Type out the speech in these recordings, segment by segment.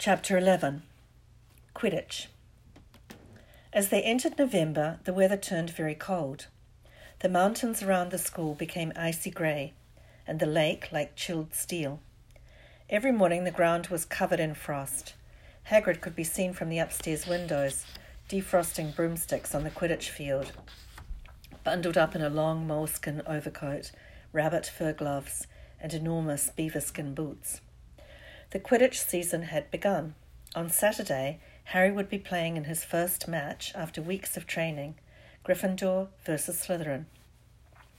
Chapter 11 Quidditch. As they entered November, the weather turned very cold. The mountains around the school became icy grey, and the lake like chilled steel. Every morning the ground was covered in frost. Hagrid could be seen from the upstairs windows, defrosting broomsticks on the Quidditch field. Bundled up in a long moleskin overcoat, rabbit fur gloves, and enormous beaver skin boots. The Quidditch season had begun. On Saturday, Harry would be playing in his first match after weeks of training Gryffindor versus Slytherin.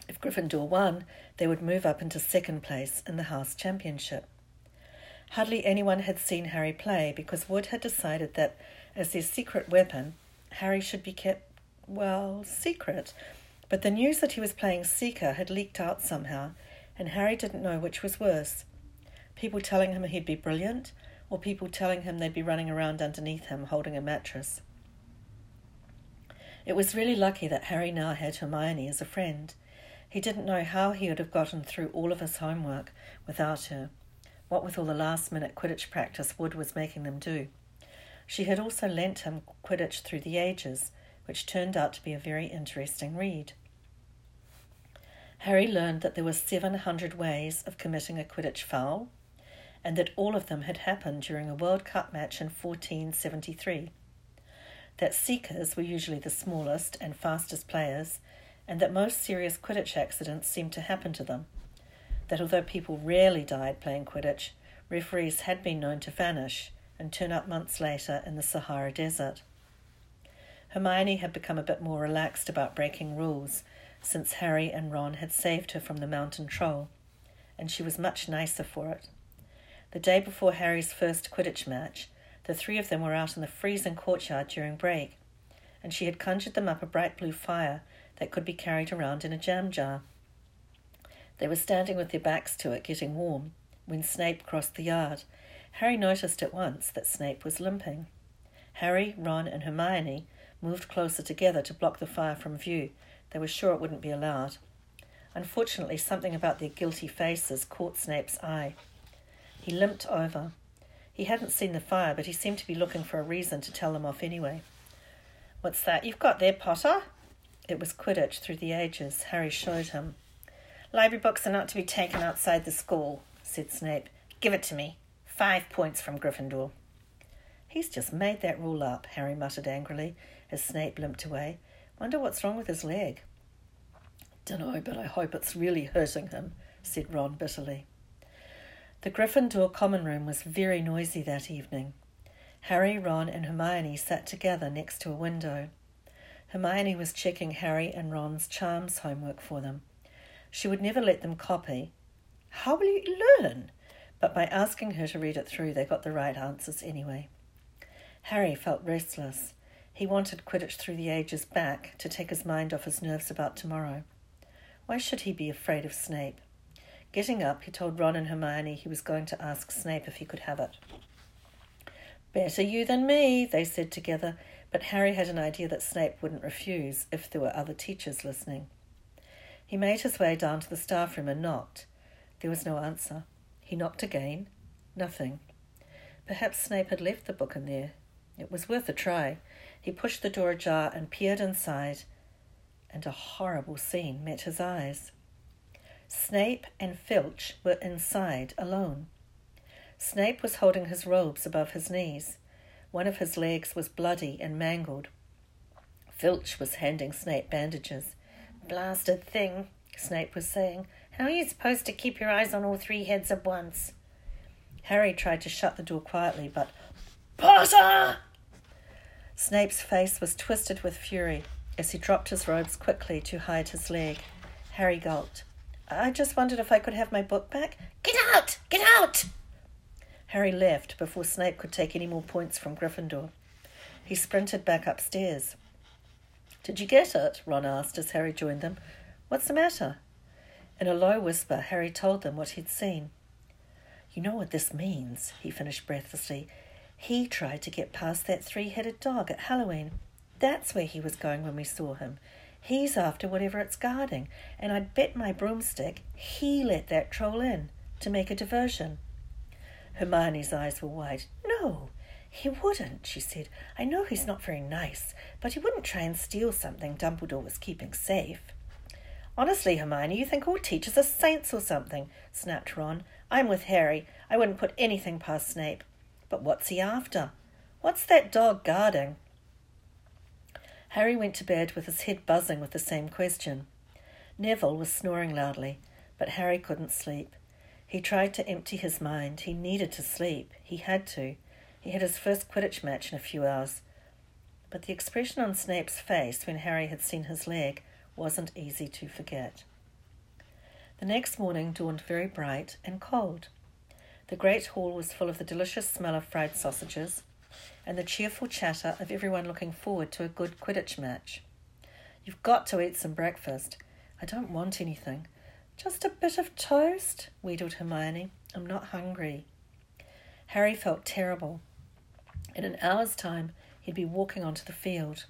If Gryffindor won, they would move up into second place in the House Championship. Hardly anyone had seen Harry play because Wood had decided that, as their secret weapon, Harry should be kept, well, secret. But the news that he was playing Seeker had leaked out somehow, and Harry didn't know which was worse people telling him he'd be brilliant, or people telling him they'd be running around underneath him holding a mattress. It was really lucky that Harry now had Hermione as a friend. He didn't know how he would have gotten through all of his homework without her, what with all the last minute Quidditch practice Wood was making them do. She had also lent him Quidditch Through the Ages, which turned out to be a very interesting read. Harry learned that there were 700 ways of committing a Quidditch foul, and that all of them had happened during a World Cup match in 1473. That Seekers were usually the smallest and fastest players, and that most serious Quidditch accidents seemed to happen to them. That although people rarely died playing Quidditch, referees had been known to vanish and turn up months later in the Sahara Desert. Hermione had become a bit more relaxed about breaking rules since Harry and Ron had saved her from the mountain troll, and she was much nicer for it. The day before Harry's first Quidditch match, the three of them were out in the freezing courtyard during break, and she had conjured them up a bright blue fire that could be carried around in a jam jar. They were standing with their backs to it, getting warm, when Snape crossed the yard. Harry noticed at once that Snape was limping. Harry, Ron, and Hermione moved closer together to block the fire from view. They were sure it wouldn't be allowed. Unfortunately, something about their guilty faces caught Snape's eye. He limped over. He hadn't seen the fire, but he seemed to be looking for a reason to tell them off anyway. What's that you've got there, Potter? It was Quidditch through the ages, Harry showed him. Library books are not to be taken outside the school, said Snape. Give it to me. Five points from Gryffindor. He's just made that rule up, Harry muttered angrily as Snape limped away. Wonder what's wrong with his leg. Dunno, but I hope it's really hurting him, said Ron bitterly. The Gryffindor common room was very noisy that evening. Harry, Ron, and Hermione sat together next to a window. Hermione was checking Harry and Ron's charms homework for them. She would never let them copy. How will you learn? But by asking her to read it through, they got the right answers anyway. Harry felt restless. He wanted Quidditch through the ages back to take his mind off his nerves about tomorrow. Why should he be afraid of Snape? Getting up, he told Ron and Hermione he was going to ask Snape if he could have it. Better you than me, they said together, but Harry had an idea that Snape wouldn't refuse if there were other teachers listening. He made his way down to the staff room and knocked. There was no answer. He knocked again. Nothing. Perhaps Snape had left the book in there. It was worth a try. He pushed the door ajar and peered inside, and a horrible scene met his eyes. Snape and Filch were inside alone. Snape was holding his robes above his knees. One of his legs was bloody and mangled. Filch was handing Snape bandages. Blasted thing, Snape was saying. How are you supposed to keep your eyes on all three heads at once? Harry tried to shut the door quietly, but Potter! Snape's face was twisted with fury as he dropped his robes quickly to hide his leg. Harry gulped. I just wondered if I could have my book back. Get out! Get out! Harry left before Snape could take any more points from Gryffindor. He sprinted back upstairs. Did you get it? Ron asked as Harry joined them. What's the matter? In a low whisper, Harry told them what he'd seen. You know what this means, he finished breathlessly. He tried to get past that three headed dog at Halloween. That's where he was going when we saw him. He's after whatever it's guarding, and I'd bet my broomstick he let that troll in to make a diversion. Hermione's eyes were wide. No, he wouldn't, she said. I know he's not very nice, but he wouldn't try and steal something Dumbledore was keeping safe. Honestly, Hermione, you think all teachers are saints or something, snapped Ron. I'm with Harry. I wouldn't put anything past Snape. But what's he after? What's that dog guarding? Harry went to bed with his head buzzing with the same question. Neville was snoring loudly, but Harry couldn't sleep. He tried to empty his mind. He needed to sleep. He had to. He had his first Quidditch match in a few hours. But the expression on Snape's face when Harry had seen his leg wasn't easy to forget. The next morning dawned very bright and cold. The great hall was full of the delicious smell of fried sausages and the cheerful chatter of everyone looking forward to a good Quidditch match. You've got to eat some breakfast. I don't want anything. Just a bit of toast, wheedled Hermione. I'm not hungry. Harry felt terrible. In an hour's time, he'd be walking onto the field.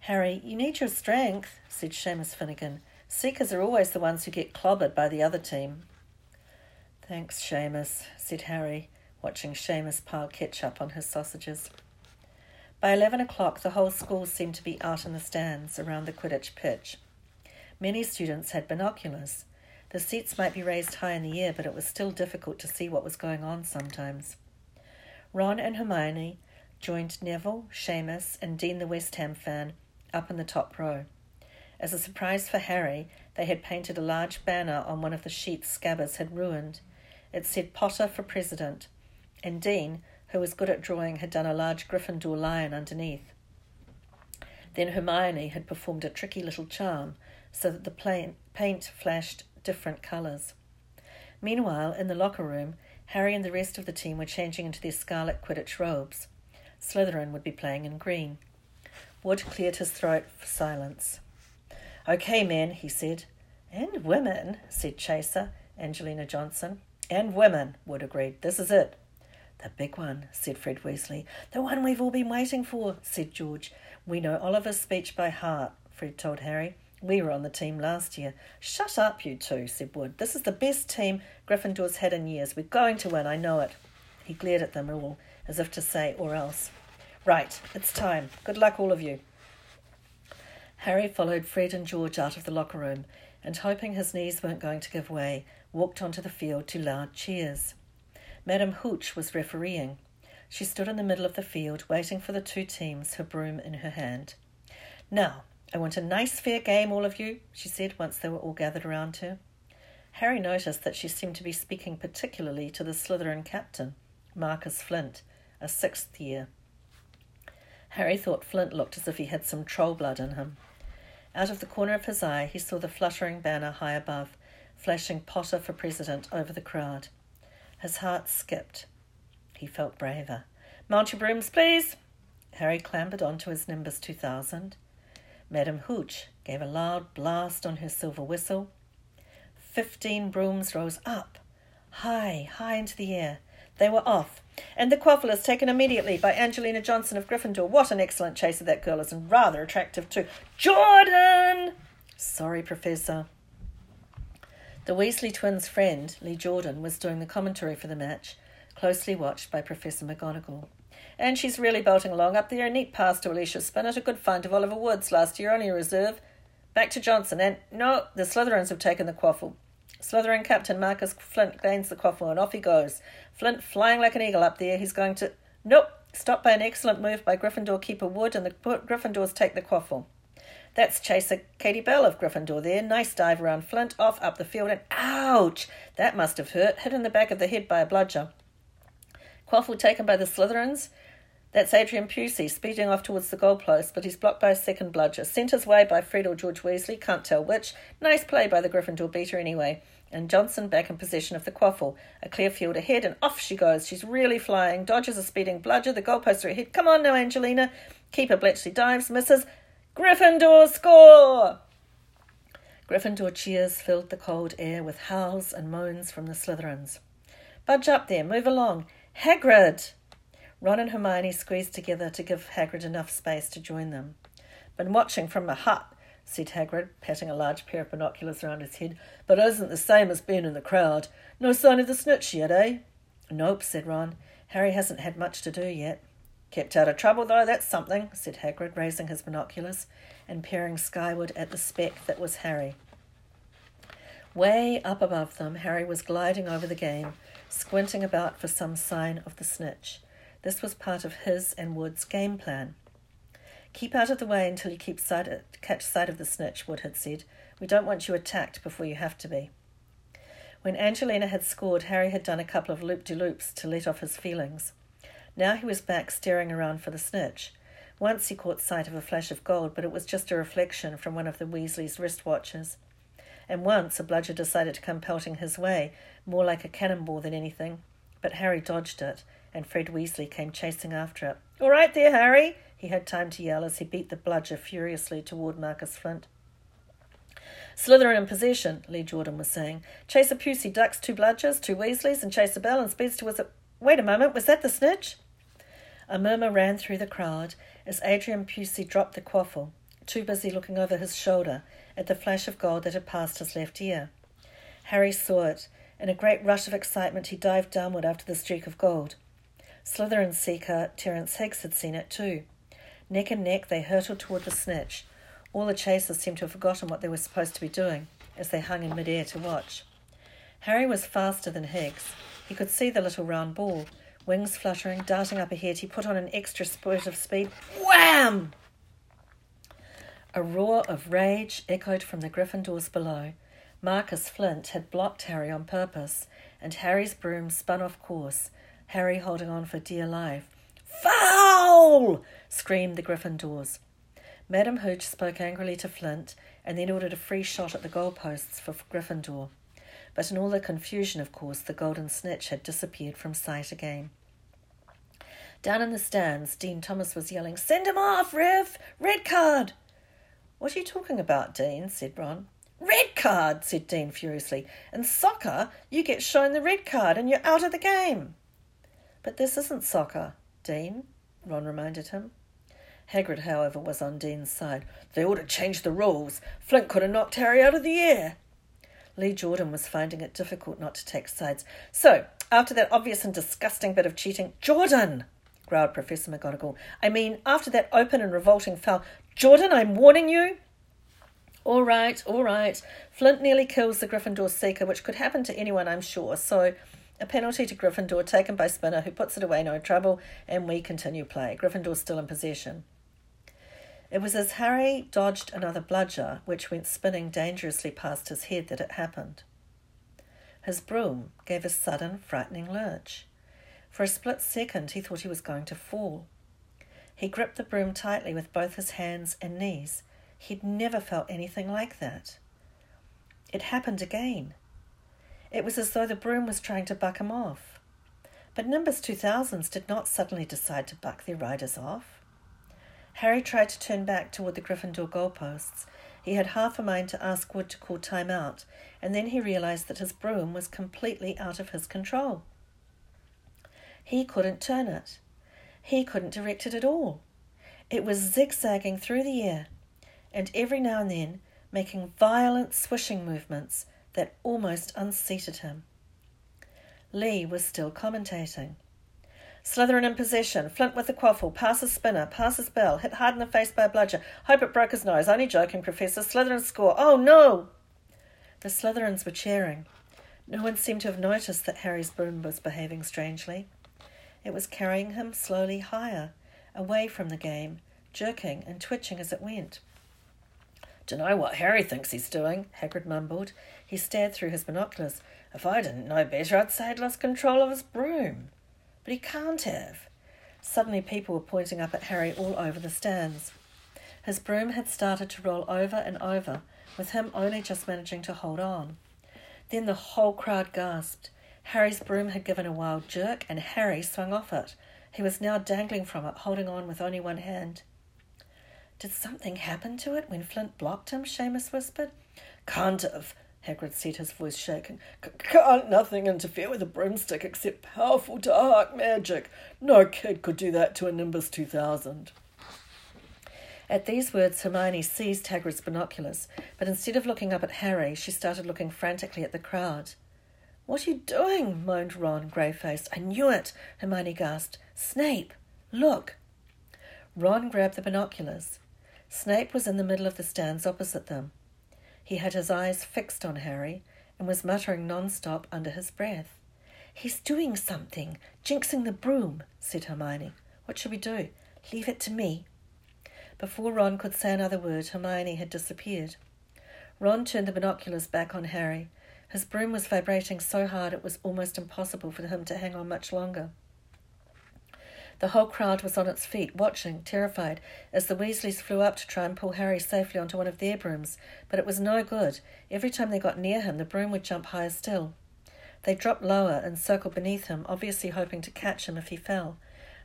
Harry, you need your strength, said Seamus Finnigan. Seekers are always the ones who get clobbered by the other team. Thanks, Seamus, said Harry, watching Seamus pile ketchup on his sausages. By eleven o'clock, the whole school seemed to be out in the stands around the Quidditch pitch. Many students had binoculars. The seats might be raised high in the air, but it was still difficult to see what was going on sometimes. Ron and Hermione joined Neville, Seamus, and Dean the West Ham fan up in the top row. As a surprise for Harry, they had painted a large banner on one of the sheets Scabbers had ruined. It said Potter for President, and Dean, who was good at drawing, had done a large Gryffindor lion underneath. Then Hermione had performed a tricky little charm so that the paint flashed different colours. Meanwhile, in the locker room, Harry and the rest of the team were changing into their scarlet Quidditch robes. Slytherin would be playing in green. Wood cleared his throat for silence. Okay, men, he said. And women, said Chaser, Angelina Johnson. And women, Wood agreed. This is it. The big one, said Fred Weasley. The one we've all been waiting for, said George. We know Oliver's speech by heart, Fred told Harry. We were on the team last year. Shut up, you two, said Wood. This is the best team Gryffindor's had in years. We're going to win, I know it. He glared at them all, as if to say, or else. Right, it's time. Good luck, all of you. Harry followed Fred and George out of the locker room, and hoping his knees weren't going to give way, walked onto the field to loud cheers. Madame Hooch was refereeing. She stood in the middle of the field, waiting for the two teams, her broom in her hand. Now, I want a nice fair game, all of you, she said once they were all gathered around her. Harry noticed that she seemed to be speaking particularly to the Slytherin captain, Marcus Flint, a sixth year. Harry thought Flint looked as if he had some troll blood in him. Out of the corner of his eye, he saw the fluttering banner high above, flashing Potter for president over the crowd. His heart skipped. He felt braver. Mount your brooms, please. Harry clambered onto his Nimbus 2000. Madame Hooch gave a loud blast on her silver whistle. Fifteen brooms rose up, high, high into the air. They were off, and the quaffle is taken immediately by Angelina Johnson of Gryffindor. What an excellent chaser that girl is, and rather attractive too. Jordan! Sorry, Professor. The Weasley twins' friend, Lee Jordan, was doing the commentary for the match, closely watched by Professor McGonagall. And she's really bolting along up there. A neat pass to Alicia Spinnet. A good find of Oliver Wood's last year, only a reserve. Back to Johnson. And no, the Slytherins have taken the quaffle. Slytherin captain Marcus Flint gains the quaffle and off he goes. Flint flying like an eagle up there. He's going to. Nope! Stopped by an excellent move by Gryffindor keeper Wood, and the Gryffindors take the quaffle. That's Chaser Katie Bell of Gryffindor there. Nice dive around Flint, off up the field, and ouch! That must have hurt. Hit in the back of the head by a bludger. Quaffle taken by the Slytherins. That's Adrian Pucey speeding off towards the goalpost, but he's blocked by a second bludger. Sent his way by Fred or George Weasley, can't tell which. Nice play by the Gryffindor beater anyway. And Johnson back in possession of the quaffle. A clear field ahead, and off she goes. She's really flying. Dodges a speeding bludger. The goalposts are ahead. Come on now, Angelina. Keeper Bletchley dives, misses. Gryffindor score! Gryffindor cheers filled the cold air with howls and moans from the Slytherins. Budge up there, move along. Hagrid! Ron and Hermione squeezed together to give Hagrid enough space to join them. Been watching from the hut, said Hagrid, patting a large pair of binoculars round his head, but it isn't the same as being in the crowd. No sign of the snitch yet, eh? Nope, said Ron. Harry hasn't had much to do yet. Kept out of trouble, though, that's something, said Hagrid, raising his binoculars and peering skyward at the speck that was Harry. Way up above them, Harry was gliding over the game, squinting about for some sign of the snitch. This was part of his and Wood's game plan. Keep out of the way until you keep sight, of, catch sight of the snitch, Wood had said. We don't want you attacked before you have to be. When Angelina had scored, Harry had done a couple of loop de loops to let off his feelings. Now he was back staring around for the snitch. Once he caught sight of a flash of gold, but it was just a reflection from one of the Weasleys' wristwatches. And once a bludger decided to come pelting his way, more like a cannonball than anything. But Harry dodged it, and Fred Weasley came chasing after it. All right there, Harry, he had time to yell as he beat the bludger furiously toward Marcus Flint. Slytherin in possession, Lee Jordan was saying. Chase a Pucey ducks two bludgers, two Weasleys, and Chaser Bell and speeds towards it. Wait a moment, was that the snitch? A murmur ran through the crowd as Adrian Pucey dropped the quaffle, too busy looking over his shoulder at the flash of gold that had passed his left ear. Harry saw it. In a great rush of excitement, he dived downward after the streak of gold. Slytherin seeker Terence Higgs had seen it too. Neck and neck, they hurtled toward the snitch. All the chasers seemed to have forgotten what they were supposed to be doing as they hung in midair to watch. Harry was faster than Higgs. He could see the little round ball. Wings fluttering, darting up ahead, he put on an extra spurt of speed. Wham! A roar of rage echoed from the Gryffindors below. Marcus Flint had blocked Harry on purpose, and Harry's broom spun off course, Harry holding on for dear life. Foul! screamed the Gryffindors. Madam Hooch spoke angrily to Flint and then ordered a free shot at the goalposts for Gryffindor. But in all the confusion, of course, the golden snitch had disappeared from sight again. Down in the stands, Dean Thomas was yelling, Send him off, Ref! Red card! What are you talking about, Dean? said Ron. Red card, said Dean furiously. In soccer, you get shown the red card and you're out of the game. But this isn't soccer, Dean, Ron reminded him. Hagrid, however, was on Dean's side. They ought to change the rules. Flint could have knocked Harry out of the air. Lee Jordan was finding it difficult not to take sides. So, after that obvious and disgusting bit of cheating, Jordan, growled Professor McGonagall. I mean, after that open and revolting foul, Jordan, I'm warning you. All right, all right. Flint nearly kills the Gryffindor seeker, which could happen to anyone, I'm sure. So, a penalty to Gryffindor taken by Spinnet, who puts it away, no trouble, and we continue play. Gryffindor still in possession. It was as Harry dodged another bludger, which went spinning dangerously past his head, that it happened. His broom gave a sudden, frightening lurch. For a split second, he thought he was going to fall. He gripped the broom tightly with both his hands and knees. He'd never felt anything like that. It happened again. It was as though the broom was trying to buck him off. But Nimbus 2000s did not suddenly decide to buck their riders off. Harry tried to turn back toward the Gryffindor goalposts. He had half a mind to ask Wood to call time out, and then he realized that his broom was completely out of his control. He couldn't turn it. He couldn't direct it at all. It was zigzagging through the air, and every now and then making violent swishing movements that almost unseated him. Lee was still commentating. Slytherin in possession. Flint with the quaffle. Passes Spinnet. Passes bell. Hit hard in the face by a bludger. Hope it broke his nose. Only joking, Professor. Slytherin score. Oh no! The Slytherins were cheering. No one seemed to have noticed that Harry's broom was behaving strangely. It was carrying him slowly higher, away from the game, jerking and twitching as it went. Dunno what Harry thinks he's doing, Hagrid mumbled. He stared through his binoculars. If I didn't know better, I'd say he'd lost control of his broom. But he can't have. Suddenly, people were pointing up at Harry all over the stands. His broom had started to roll over and over, with him only just managing to hold on. Then the whole crowd gasped. Harry's broom had given a wild jerk, and Harry swung off it. He was now dangling from it, holding on with only one hand. Did something happen to it when Flint blocked him? Seamus whispered. Can't have, Hagrid said, his voice shaking. Can't nothing interfere with a broomstick except powerful dark magic. No kid could do that to a Nimbus 2000. At these words, Hermione seized Hagrid's binoculars, but instead of looking up at Harry, she started looking frantically at the crowd. What are you doing? moaned Ron, grey faced. I knew it, Hermione gasped. Snape, look. Ron grabbed the binoculars. Snape was in the middle of the stands opposite them. He had his eyes fixed on Harry and was muttering non-stop under his breath. He's doing something, jinxing the broom, said Hermione. What shall we do? Leave it to me. Before Ron could say another word, Hermione had disappeared. Ron turned the binoculars back on Harry. His broom was vibrating so hard it was almost impossible for him to hang on much longer. The whole crowd was on its feet, watching, terrified, as the Weasleys flew up to try and pull Harry safely onto one of their brooms, but it was no good. Every time they got near him, the broom would jump higher still. They dropped lower and circled beneath him, obviously hoping to catch him if he fell.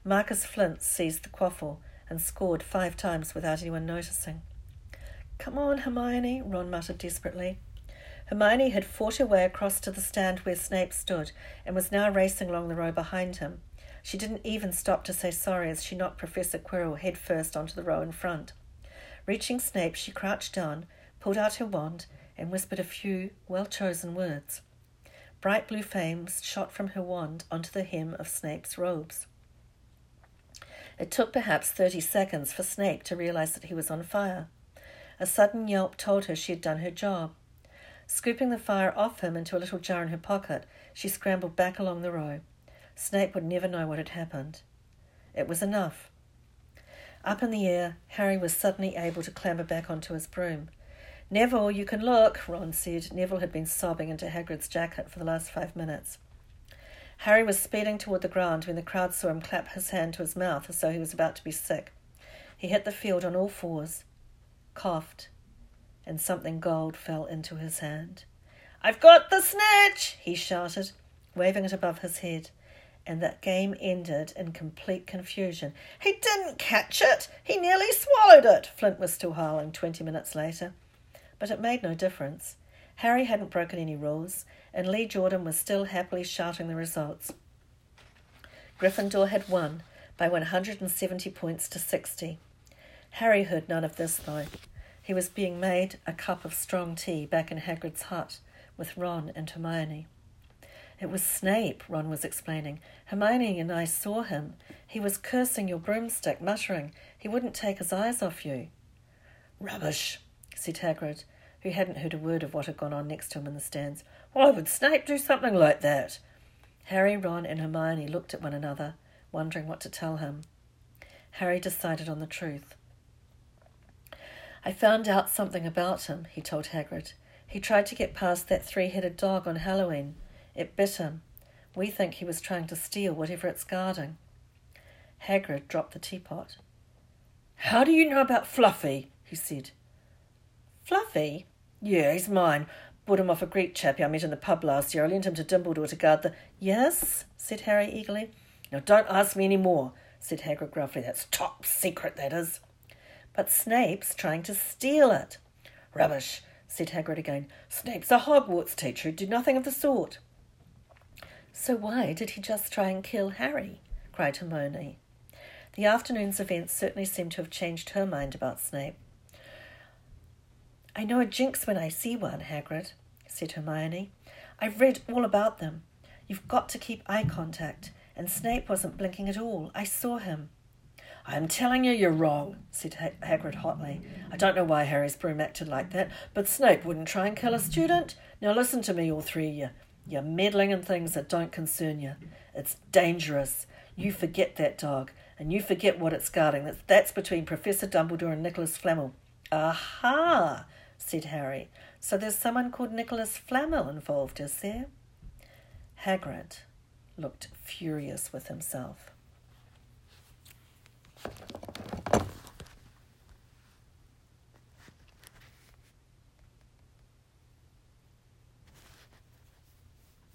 Marcus Flint seized the quaffle and scored five times without anyone noticing. Come on, Hermione, Ron muttered desperately. Hermione had fought her way across to the stand where Snape stood and was now racing along the row behind him. She didn't even stop to say sorry as she knocked Professor Quirrell head first onto the row in front. Reaching Snape, she crouched down, pulled out her wand, and whispered a few well chosen words. Bright blue flames shot from her wand onto the hem of Snape's robes. It took perhaps thirty seconds for Snape to realize that he was on fire. A sudden yelp told her she had done her job. Scooping the fire off him into a little jar in her pocket, she scrambled back along the row. Snape would never know what had happened. It was enough. Up in the air, Harry was suddenly able to clamber back onto his broom. Neville, you can look, Ron said. Neville had been sobbing into Hagrid's jacket for the last five minutes. Harry was speeding toward the ground when the crowd saw him clap his hand to his mouth as though he was about to be sick. He hit the field on all fours, coughed, and something gold fell into his hand. I've got the snitch, he shouted, waving it above his head and that game ended in complete confusion. He didn't catch it! He nearly swallowed it! Flint was still howling twenty minutes later. But it made no difference. Harry hadn't broken any rules, and Lee Jordan was still happily shouting the results. Gryffindor had won by 170 points to 60. Harry heard none of this, though. He was being made a cup of strong tea back in Hagrid's hut with Ron and Hermione. It was Snape, Ron was explaining. Hermione and I saw him. He was cursing your broomstick, muttering. He wouldn't take his eyes off you. Rubbish, said Hagrid, who hadn't heard a word of what had gone on next to him in the stands. Why would Snape do something like that? Harry, Ron, and Hermione looked at one another, wondering what to tell him. Harry decided on the truth. I found out something about him, he told Hagrid. He tried to get past that three headed dog on Halloween. It bit him. We think he was trying to steal whatever it's guarding. Hagrid dropped the teapot. How do you know about Fluffy? he said. Fluffy? Yeah, he's mine. Bought him off a Greek chappie I met in the pub last year. I lent him to Dumbledore to guard the. Yes? said Harry eagerly. Now don't ask me any more, said Hagrid gruffly. That's top secret, that is. But Snape's trying to steal it. Rubbish, said Hagrid again. Snape's a Hogwarts teacher who'd do nothing of the sort. So why did he just try and kill Harry? cried Hermione. The afternoon's events certainly seemed to have changed her mind about Snape. I know a jinx when I see one, Hagrid, said Hermione. I've read all about them. You've got to keep eye contact, and Snape wasn't blinking at all. I saw him. I'm telling you you're wrong, said Hagrid hotly. I don't know why Harry's broom acted like that, but Snape wouldn't try and kill a student. Now listen to me, all three of you. You're meddling in things that don't concern you. It's dangerous. You forget that dog, and you forget what it's guarding. That's, that's between Professor Dumbledore and Nicholas Flamel. Aha, said Harry. So there's someone called Nicholas Flamel involved, is there? Hagrid looked furious with himself.